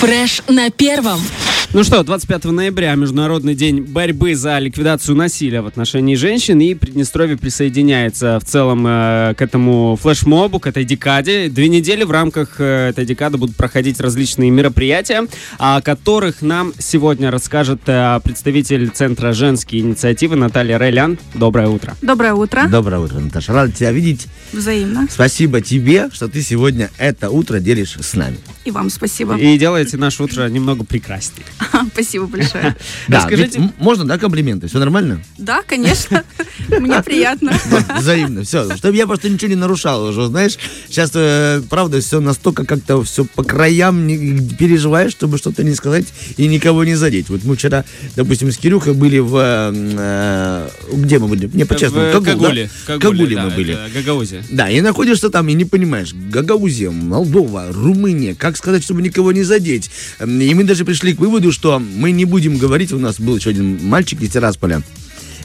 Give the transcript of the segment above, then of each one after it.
Фреш на первом. Ну что, 25 ноября Международный день борьбы за ликвидацию насилия в отношении женщин, и Приднестровье присоединяется в целом э, к этому флешмобу, к этой декаде. Две недели в рамках э, этой декады будут проходить различные мероприятия, о которых нам сегодня расскажет э, представитель Центра женские инициативы Наталья Рейлян. Доброе утро. Доброе утро. Доброе утро, Наташа. Рада тебя видеть. Взаимно. Спасибо тебе, что ты сегодня это утро делишь с нами. И вам спасибо. И делаете наше утро немного прекраснее. Спасибо большое. Да, м- можно, да, комплименты? Все нормально? Да, конечно. Мне приятно. Вот, Взаимно, все. Чтобы я просто ничего не нарушал уже, знаешь. Сейчас, э, правда, все настолько как-то все по краям переживаешь, чтобы что-то не сказать и никого не задеть. Вот мы вчера, допустим, с Кирюхой были в... э, где мы были? Не, по-честному. Кагуле. Кагуле мы были. Гагаузия. Да, и находишься там, и не понимаешь, Гагаузия, Молдова, Румыния, как сказать, чтобы никого не задеть. И мы даже пришли к выводу, что мы не будем говорить, у нас был еще один мальчик из Тирасполя,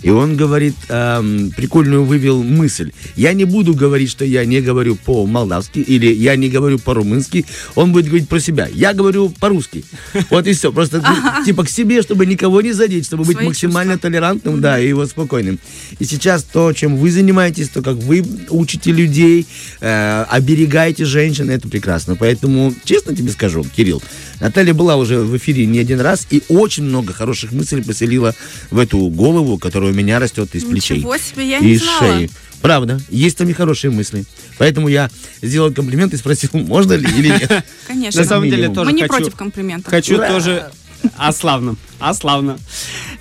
и он говорит, эм, прикольную вывел мысль. Я не буду говорить, что я не говорю по-молдавски или я не говорю по-румынски. Он будет говорить про себя. Я говорю по-русски. Вот и все. Просто ну, типа к себе, чтобы никого не задеть, чтобы быть максимально толерантным, да, и вот спокойным. И сейчас то, чем вы занимаетесь, то, как вы учите людей, э, оберегаете женщин, это прекрасно. Поэтому, честно тебе скажу, Кирилл, Наталья была уже в эфире не один раз и очень много хороших мыслей поселила в эту голову, которая у меня растет из плечей. Ничего себе, я не из знала. шеи. Правда, есть там и хорошие мысли. Поэтому я сделал комплимент и спросил, можно ли или нет. Конечно. На самом деле тоже Мы не хочу... против комплиментов. Хочу тоже... А славно, а славно.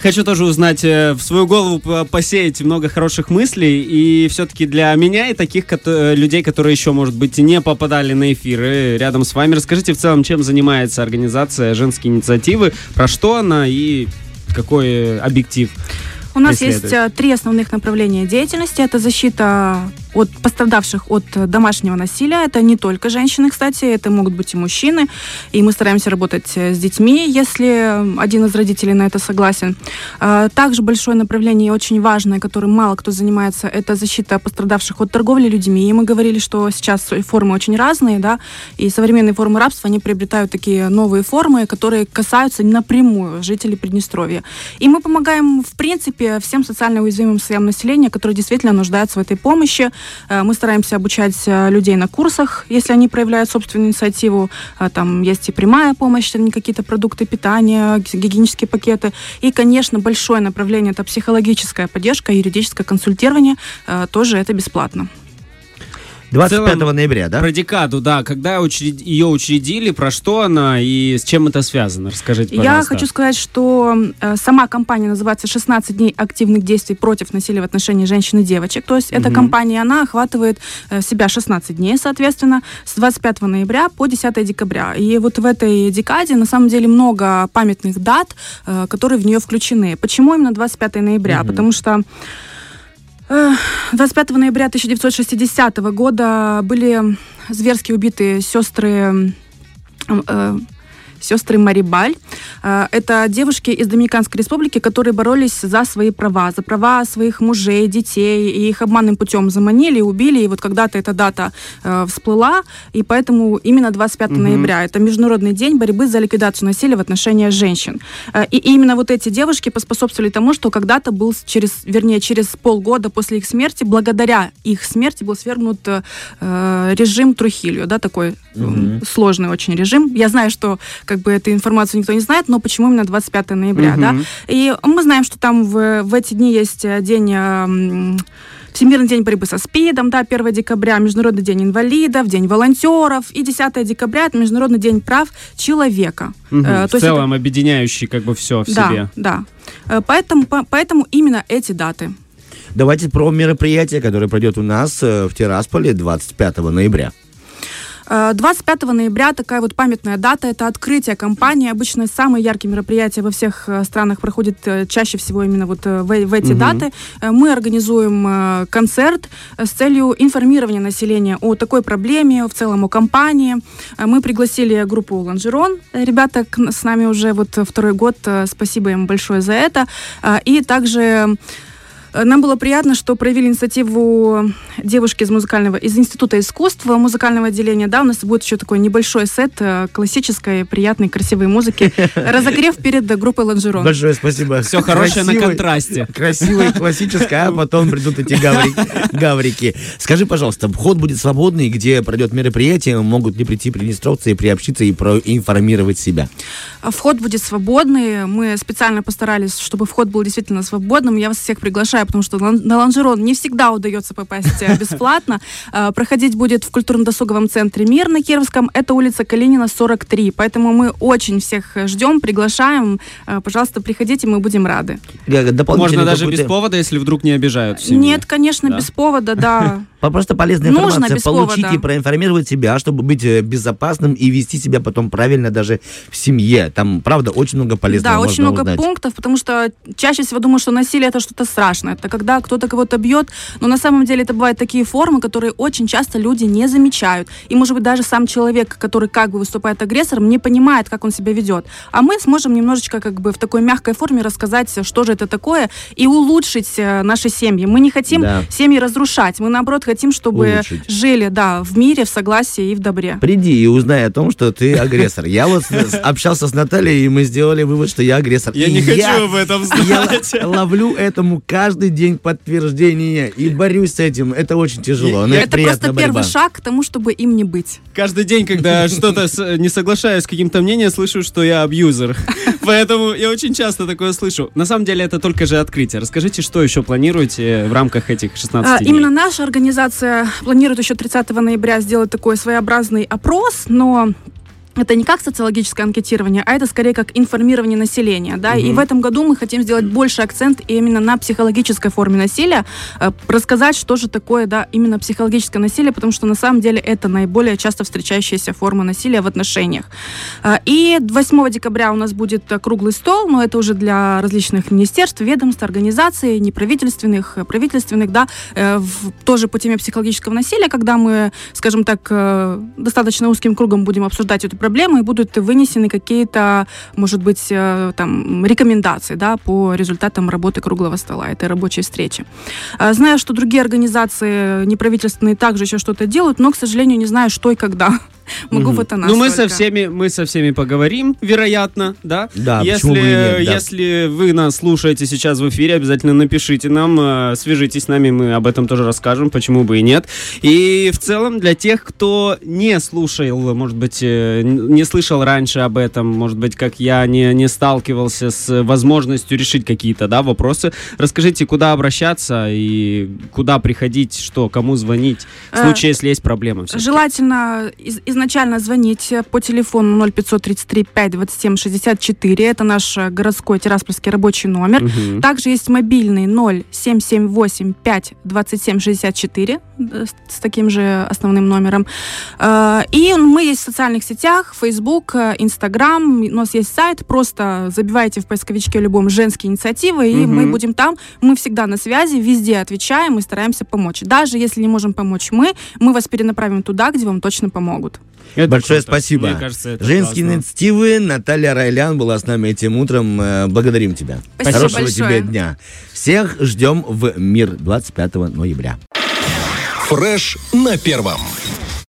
Хочу тоже узнать, э, в свою голову по- посеять много хороших мыслей, и все-таки для меня и таких э, людей, которые еще, может быть, не попадали на эфиры рядом с вами, расскажите в целом, чем занимается организация женские инициативы, про что она и какой объектив. У нас есть э, три основных направления деятельности. Это защита от пострадавших от э, домашнего насилия. Это не только женщины, кстати, это могут быть и мужчины. И мы стараемся работать э, с детьми, если э, один из родителей на это согласен. А, Также большое направление и очень важное, которым мало кто занимается, это защита пострадавших от торговли людьми. И мы говорили, что сейчас формы очень разные, да, и современные формы рабства, они приобретают такие новые формы, которые касаются напрямую жителей Приднестровья. И мы помогаем, в принципе, всем социально уязвимым слоям населения, которые действительно нуждаются в этой помощи. Э, Мы стараемся обучать э, людей на курсах, если они проявляют собственную инициативу. Э, Там есть и прямая помощь, не какие-то продукты питания, гигиенические пакеты. И, конечно, большое направление это психологическая поддержка, юридическое консультирование. Тоже это бесплатно. 25 целом, ноября, да? Про декаду, да, когда учред- ее учредили, про что она и с чем это связано, расскажите, пожалуйста. Я хочу сказать, что э, сама кампания называется «16 дней активных действий против насилия в отношении женщин и девочек». То есть эта кампания, она охватывает э, в себя 16 дней, соответственно, с 25 ноября по 10 декабря. И вот в этой декаде на самом деле много памятных дат, э, которые в нее включены. Почему именно 25 ноября? Потому что 25 ноября 1960 года были зверски убиты сестры э, сестры Марибаль. Э, Это девушки из Доминиканской республики, которые боролись за свои права, за права своих мужей, детей, и их обманным путем заманили, убили, и вот когда-то эта дата э, всплыла, и поэтому именно 25 ноября это Международный день борьбы за ликвидацию насилия в отношении женщин. Э, И именно вот эти девушки поспособствовали тому, что когда-то был через, вернее, через полгода после их смерти, благодаря их смерти был свергнут э, режим Трухилью, да, такой м, сложный очень режим. Я знаю, что как бы эту информацию никто не знает, но почему именно 25 ноября, да? И мы знаем, что там в, в эти дни есть э, день э, Всемирный день борьбы со СПИДом, да, 1 декабря, Международный день инвалидов, День волонтеров, и 10 декабря это Международный день прав человека. Мгм, Э, в то есть это- целом объединяющий как бы все в да, себе. да. Э, Поэтому, по- поэтому именно эти даты. Давайте про мероприятие, которое пройдет у нас э, в Тирасполе 25 ноября. Э, 25 ноября такая вот памятная дата, это открытие кампании. Обычно самые яркие мероприятия во всех э, странах проходят э, чаще всего именно вот э, в, в эти даты. Э, Мы организуем э, концерт э, с целью информирования населения о такой проблеме, в целом о кампании. Э, Мы пригласили группу Ланжерон. Э, Ребята с нами уже вот второй год, э, спасибо им большое за это. Э, И также Э, Нам было приятно, что проявили инициативу девушки из музыкального, из Института искусства музыкального отделения. Да, у нас будет еще такой небольшой сет э, классической, приятной, красивой музыки. Разогрев перед группой Лонжерон. Большое спасибо. Все хорошее на Красивый- контрасте. Красивое, классическое, а потом придут эти гаври- гаврики. Скажи, пожалуйста, вход будет свободный, где пройдет мероприятие, могут ли прийти приднестровцы и приобщиться и проинформировать себя? Вход будет свободный. Мы специально постарались, чтобы вход был действительно свободным. Я вас всех приглашаю, потому что на Лонжерон не всегда удается попасть э, бесплатно. Э, Проходить будет в культурно-досуговом центре «Мир» на Кировском. Это улица Калинина, 43. Поэтому мы очень всех ждем, приглашаем. Э, Пожалуйста, приходите, мы будем рады. Можно даже без повода, если вдруг не обижают. Нет, конечно, без повода, да. Просто полезная Нужно информация. без Получить повода. и проинформировать себя, чтобы быть э, безопасным и вести себя потом правильно даже в семье. Там, правда, очень много полезного Да, очень много узнать. пунктов, потому что чаще всего думаю, что насилие это что-то страшное. Это когда кто-то кого-то бьет, но на самом деле это бывают такие формы, которые очень часто люди не замечают. И, может быть, даже сам человек, который как бы выступает агрессором, не понимает, как он себя ведет. А мы сможем немножечко как бы в такой мягкой форме рассказать, что же это такое, и улучшить э, наши семьи. Мы не хотим Да. семьи разрушать, мы наоборот хотим, чтобы Улучшить. жили, да, в мире, в согласии и в добре. Приди и узнай о том, что ты агрессор. Я вот общался с Натальей, и мы сделали вывод, что я агрессор. Я И не хочу об этом Я знать. л- ловлю этому каждый день подтверждение и борюсь с этим. Это очень тяжело, но Я- это, Это просто борьба. первый шаг к тому, чтобы им не быть. Каждый день, когда что-то с- не соглашаюсь с каким-то мнением, слышу, что я абьюзер. Поэтому я очень часто такое слышу. На самом деле это только же открытие. Расскажите, что еще планируете в рамках этих 16 А, дней? Именно наша организация планирует еще 30 ноября сделать такой своеобразный опрос, но это не как социологическое анкетирование, а это скорее как информирование населения. Да? И в этом году мы хотим сделать больше акцент именно на психологической форме насилия, э, рассказать, что же такое да, именно психологическое насилие, потому что на самом деле это наиболее часто встречающаяся форма насилия в отношениях. А, И 8 декабря у нас будет э, круглый стол, но это уже для различных министерств, ведомств, организаций, неправительственных, э, правительственных, да, э, в- тоже по теме психологического насилия, когда мы, скажем так, э, достаточно узким кругом будем обсуждать эту проблему и будут вынесены какие-то, может быть, э, там, рекомендации, да, по результатам работы круглого стола, этой рабочей встречи. А, Знаю, что другие организации неправительственные также еще что-то делают, но, к сожалению, не знаю, что и когда. Могу вот она. Ну, мы со всеми, мы со всеми поговорим, вероятно, да? Да, если, если вы нас слушаете сейчас в эфире, обязательно напишите нам, э, свяжитесь с нами, мы об этом тоже расскажем, почему бы и нет. И в целом для тех, кто не слушал, может быть, э, не слышал раньше об этом, может быть, как я, не, не сталкивался с возможностью решить какие-то, да, вопросы, расскажите, куда обращаться и куда приходить, что, кому звонить, в Э, случае, если есть проблемы. всё-таки. Желательно из- изначально звонить по телефону 0533 527 64. Это наш э, городской тираспольский рабочий номер. Мгм. Также есть мобильный 0778 5 27 64 э, с таким же основным номером. Э, И мы есть в социальных сетях, Facebook, э, Instagram, у нас есть сайт, просто забивайте в поисковичке любом женские инициативы, и Мгм. мы будем там. Мы всегда на связи, везде отвечаем и стараемся помочь. Даже если не можем помочь мы, мы вас перенаправим туда, где вам точно помогут. Это Большое круто. спасибо. Мне кажется, это Женские классно. инициативы. Наталья Райлян была с нами этим утром. Э, Благодарим тебя. Спасибо Хорошего большое. тебе дня. Всех ждем в мир 25 ноября. Фреш на первом.